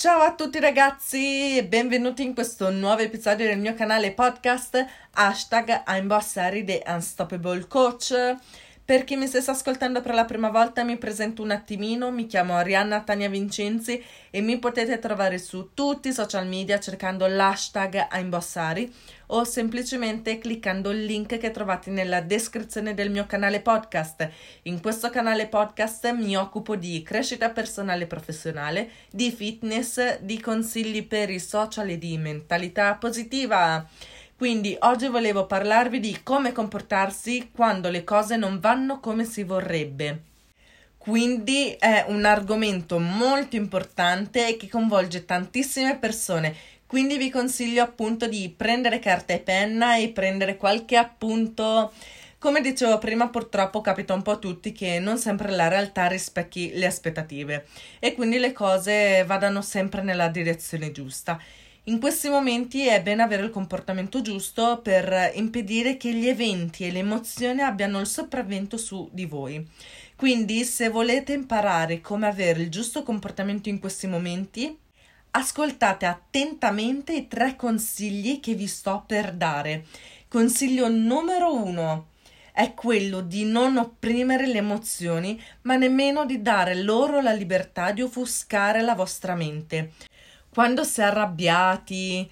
Ciao a tutti ragazzi e benvenuti in questo nuovo episodio del mio canale podcast hashtag I'm Boss Harry The Unstoppable Coach. Per chi mi stesse ascoltando per la prima volta mi presento un attimino, mi chiamo Arianna Tania Vincenzi e mi potete trovare su tutti i social media cercando l'hashtag Aimbossari o semplicemente cliccando il link che trovate nella descrizione del mio canale podcast. In questo canale podcast mi occupo di crescita personale e professionale, di fitness, di consigli per i social e di mentalità positiva. Quindi oggi volevo parlarvi di come comportarsi quando le cose non vanno come si vorrebbe. Quindi è un argomento molto importante e che coinvolge tantissime persone. Quindi vi consiglio appunto di prendere carta e penna e prendere qualche appunto. Come dicevo prima, purtroppo capita un po' a tutti che non sempre la realtà rispecchi le aspettative e quindi le cose vadano sempre nella direzione giusta. In questi momenti è bene avere il comportamento giusto per impedire che gli eventi e le emozioni abbiano il sopravvento su di voi. Quindi, se volete imparare come avere il giusto comportamento in questi momenti, ascoltate attentamente i tre consigli che vi sto per dare. Consiglio numero uno è quello di non opprimere le emozioni, ma nemmeno di dare loro la libertà di offuscare la vostra mente quando si è arrabbiati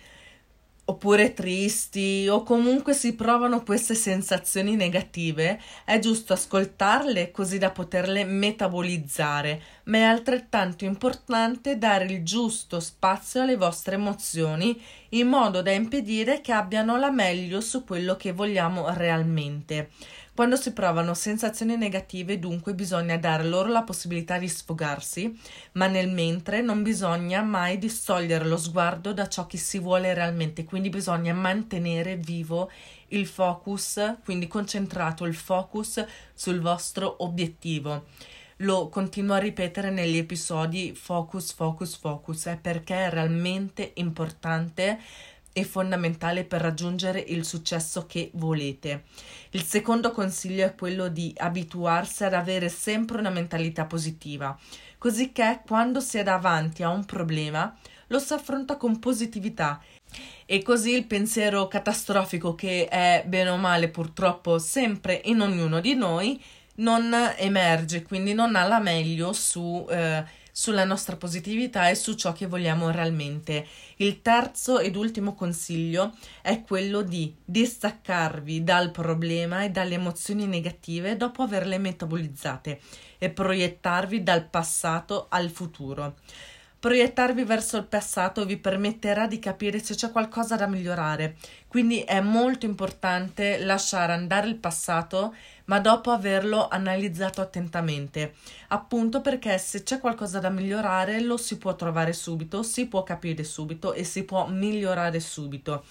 oppure tristi o comunque si provano queste sensazioni negative, è giusto ascoltarle così da poterle metabolizzare, ma è altrettanto importante dare il giusto spazio alle vostre emozioni in modo da impedire che abbiano la meglio su quello che vogliamo realmente. Quando si provano sensazioni negative, dunque, bisogna dare loro la possibilità di sfogarsi, ma nel mentre non bisogna mai distogliere lo sguardo da ciò che si vuole realmente, quindi bisogna mantenere vivo il focus, quindi concentrato il focus sul vostro obiettivo. Lo continuo a ripetere negli episodi focus, focus, focus, è perché è realmente importante e fondamentale per raggiungere il successo che volete. Il secondo consiglio è quello di abituarsi ad avere sempre una mentalità positiva, così che quando si è davanti a un problema lo si affronta con positività e così il pensiero catastrofico che è bene o male purtroppo sempre in ognuno di noi non emerge, quindi non ha la meglio su eh, sulla nostra positività e su ciò che vogliamo realmente. Il terzo ed ultimo consiglio è quello di distaccarvi dal problema e dalle emozioni negative dopo averle metabolizzate e proiettarvi dal passato al futuro. Proiettarvi verso il passato vi permetterà di capire se c'è qualcosa da migliorare, quindi è molto importante lasciare andare il passato, ma dopo averlo analizzato attentamente, appunto perché se c'è qualcosa da migliorare lo si può trovare subito, si può capire subito e si può migliorare subito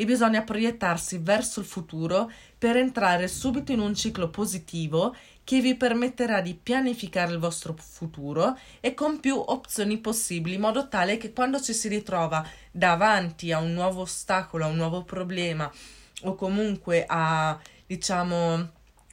e bisogna proiettarsi verso il futuro per entrare subito in un ciclo positivo che vi permetterà di pianificare il vostro futuro e con più opzioni possibili, in modo tale che quando ci si ritrova davanti a un nuovo ostacolo, a un nuovo problema o comunque a diciamo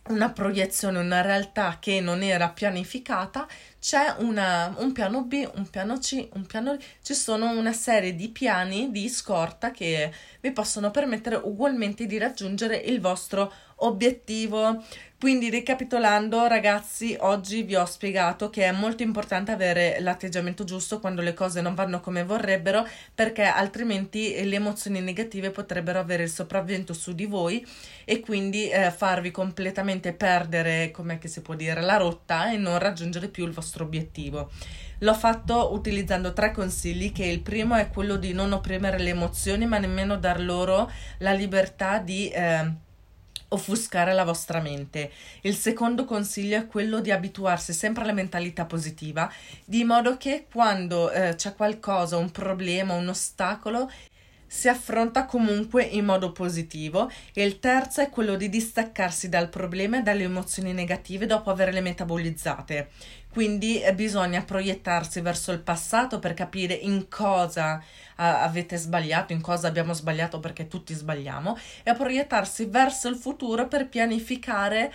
una proiezione, una realtà che non era pianificata, c'è una, un piano B, un piano C, un piano D, ci sono una serie di piani di scorta che vi possono permettere ugualmente di raggiungere il vostro obiettivo. Quindi ricapitolando ragazzi, oggi vi ho spiegato che è molto importante avere l'atteggiamento giusto quando le cose non vanno come vorrebbero perché altrimenti le emozioni negative potrebbero avere il sopravvento su di voi e quindi eh, farvi completamente perdere, come si può dire, la rotta e non raggiungere più il vostro obiettivo. L'ho fatto utilizzando tre consigli, che il primo è quello di non opprimere le emozioni ma nemmeno dar loro la libertà di... Eh, offuscare la vostra mente. Il secondo consiglio è quello di abituarsi sempre alla mentalità positiva, di modo che quando eh, c'è qualcosa, un problema, un ostacolo, si affronta comunque in modo positivo e il terzo è quello di distaccarsi dal problema e dalle emozioni negative dopo averle metabolizzate. Quindi eh, bisogna proiettarsi verso il passato per capire in cosa eh, avete sbagliato, in cosa abbiamo sbagliato perché tutti sbagliamo e proiettarsi verso il futuro per pianificare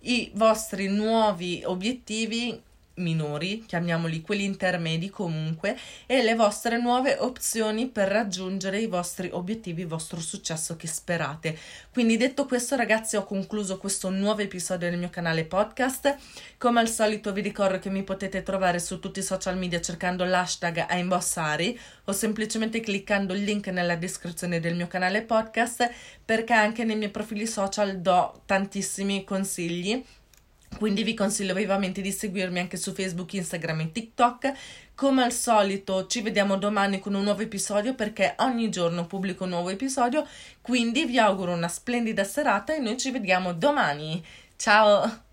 i vostri nuovi obiettivi minori, chiamiamoli quelli intermedi comunque, e le vostre nuove opzioni per raggiungere i vostri obiettivi, il vostro successo che sperate. Quindi detto questo ragazzi ho concluso questo nuovo episodio del mio canale podcast. Come al solito vi ricordo che mi potete trovare su tutti i social media cercando l'hashtag Aimbossari o semplicemente cliccando il link nella descrizione del mio canale podcast perché anche nei miei profili social do tantissimi consigli quindi vi consiglio vivamente di seguirmi anche su Facebook, Instagram e TikTok. Come al solito ci vediamo domani con un nuovo episodio perché ogni giorno pubblico un nuovo episodio, quindi vi auguro una splendida serata e noi ci vediamo domani. Ciao!